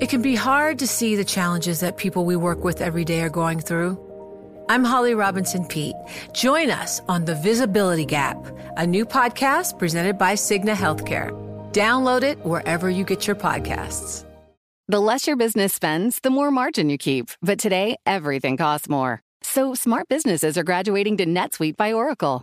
It can be hard to see the challenges that people we work with every day are going through. I'm Holly Robinson Peete. Join us on The Visibility Gap, a new podcast presented by Cigna Healthcare. Download it wherever you get your podcasts. The less your business spends, the more margin you keep. But today, everything costs more. So smart businesses are graduating to NetSuite by Oracle.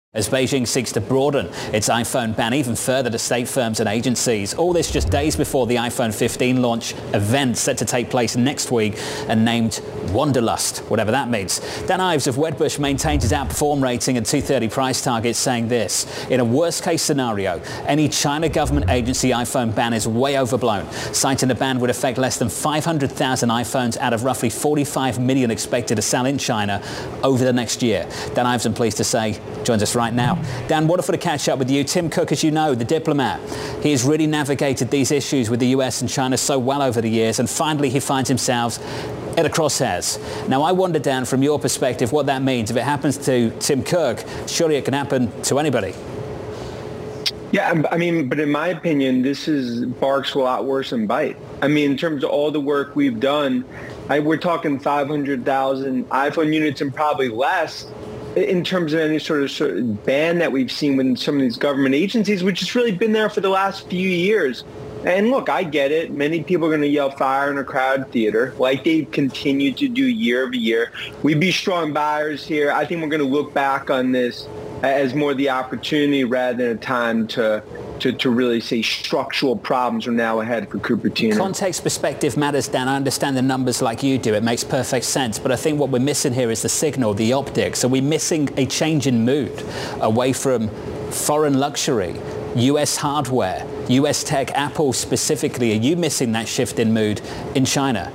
as Beijing seeks to broaden its iPhone ban even further to state firms and agencies. All this just days before the iPhone 15 launch event set to take place next week and named Wonderlust, whatever that means. Dan Ives of Wedbush maintained his outperform rating and 230 price target saying this. In a worst case scenario, any China government agency iPhone ban is way overblown, citing the ban would affect less than 500,000 iPhones out of roughly 45 million expected to sell in China over the next year. Dan Ives, I'm pleased to say, joins us right now. Dan, wonderful to catch up with you. Tim Cook, as you know, the diplomat, he has really navigated these issues with the US and China so well over the years, and finally he finds himself at a crosshairs. Now, I wonder, Dan, from your perspective, what that means. If it happens to Tim Cook, surely it can happen to anybody. Yeah, um, I mean, but in my opinion, this is barks a lot worse than bite. I mean, in terms of all the work we've done, I, we're talking 500,000 iPhone units and probably less in terms of any sort of, sort of ban that we've seen with some of these government agencies, which has really been there for the last few years. And look, I get it. Many people are going to yell fire in a crowd theater, like they've continued to do year over year. We'd be strong buyers here. I think we're going to look back on this as more the opportunity rather than a time to to, to really say structural problems are now ahead for Cupertino. Context perspective matters, Dan. I understand the numbers like you do. It makes perfect sense. But I think what we're missing here is the signal, the optics. Are we missing a change in mood away from foreign luxury, US hardware, US tech, Apple specifically? Are you missing that shift in mood in China?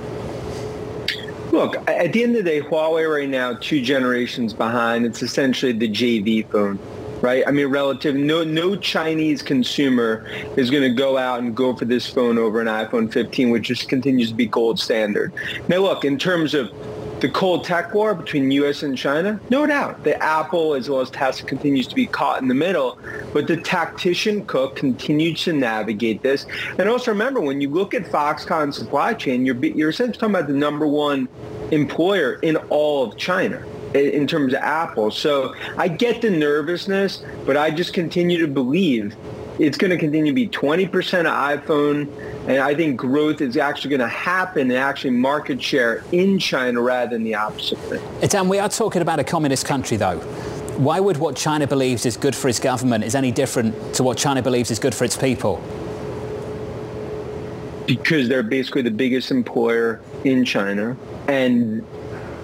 Look, at the end of the day, Huawei right now, two generations behind. It's essentially the JV phone right? I mean, relative, no, no Chinese consumer is going to go out and go for this phone over an iPhone 15, which just continues to be gold standard. Now, look, in terms of the cold tech war between U.S. and China, no doubt. The Apple as well as Tesla continues to be caught in the middle, but the tactician Cook continues to navigate this. And also remember, when you look at Foxconn supply chain, you're, you're essentially talking about the number one employer in all of China in terms of Apple. So I get the nervousness, but I just continue to believe it's going to continue to be 20% of iPhone. And I think growth is actually going to happen and actually market share in China rather than the opposite. Dan, we are talking about a communist country, though. Why would what China believes is good for its government is any different to what China believes is good for its people? Because they're basically the biggest employer in China. And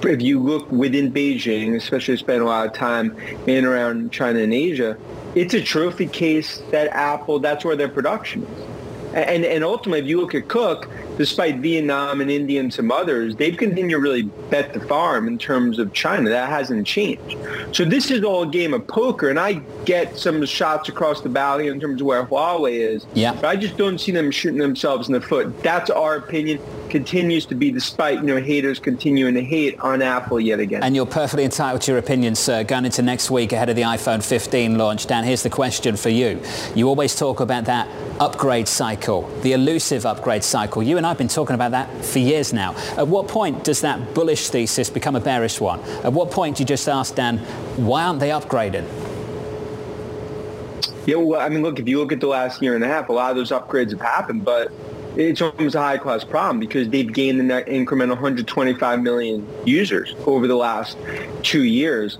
if you look within Beijing, especially spend a lot of time in around China and Asia, it's a trophy case that Apple, that's where their production is. And, and ultimately, if you look at Cook, despite Vietnam and India and some others, they've continued to really bet the farm in terms of China. That hasn't changed. So this is all a game of poker, and I get some shots across the valley in terms of where Huawei is. Yeah. But I just don't see them shooting themselves in the foot. That's our opinion. Continues to be, despite you know haters continuing to hate on Apple yet again. And you're perfectly entitled to your opinion, sir. Going into next week ahead of the iPhone 15 launch, Dan. Here's the question for you. You always talk about that upgrade cycle, the elusive upgrade cycle. You and I have been talking about that for years now. At what point does that bullish thesis become a bearish one? At what point do you just ask, Dan, why aren't they upgrading? Yeah, well, I mean, look, if you look at the last year and a half, a lot of those upgrades have happened, but it's almost a high-class problem because they've gained in that incremental 125 million users over the last two years.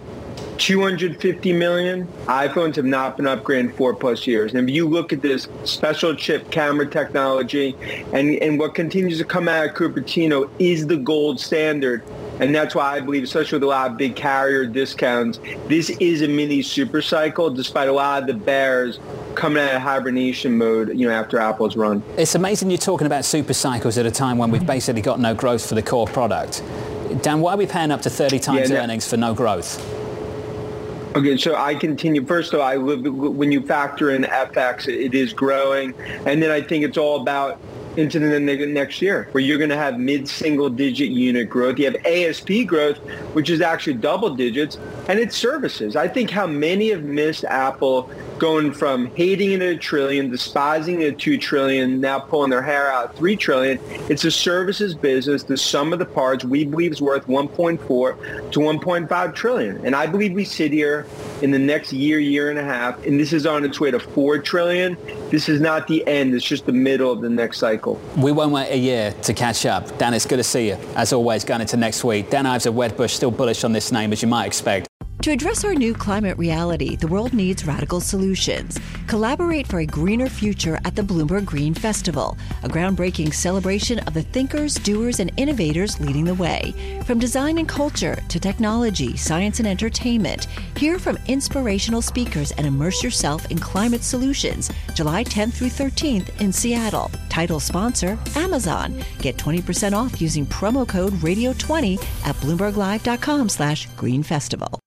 250 million iPhones have not been upgraded in four plus years. And if you look at this special chip camera technology and, and what continues to come out of Cupertino is the gold standard. And that's why I believe, especially with a lot of big carrier discounts, this is a mini super cycle despite a lot of the bears coming out of hibernation mode, you know, after Apple's run. It's amazing you're talking about super cycles at a time when we've basically got no growth for the core product. Dan, why are we paying up to 30 times yeah, earnings for no growth? Okay, so I continue. First of all, I when you factor in FX, it is growing, and then I think it's all about into the next year, where you're going to have mid-single digit unit growth. You have ASP growth, which is actually double digits, and it's services. I think how many have missed Apple going from hating it at a trillion, despising it at two trillion, now pulling their hair out three trillion. It's a services business. The sum of the parts we believe is worth 1.4 to 1.5 trillion. And I believe we sit here in the next year, year and a half, and this is on its way to 4 trillion. This is not the end. It's just the middle of the next cycle. We won't wait a year to catch up. Dan, it's good to see you. As always, going into next week. Dan Ives of Wedbush, still bullish on this name, as you might expect. To address our new climate reality, the world needs radical solutions. Collaborate for a greener future at the Bloomberg Green Festival, a groundbreaking celebration of the thinkers, doers, and innovators leading the way. From design and culture to technology, science, and entertainment, hear from inspirational speakers and immerse yourself in climate solutions. July 10th through 13th in Seattle. Title sponsor Amazon. Get 20% off using promo code Radio20 at BloombergLive.com/slash Green Festival.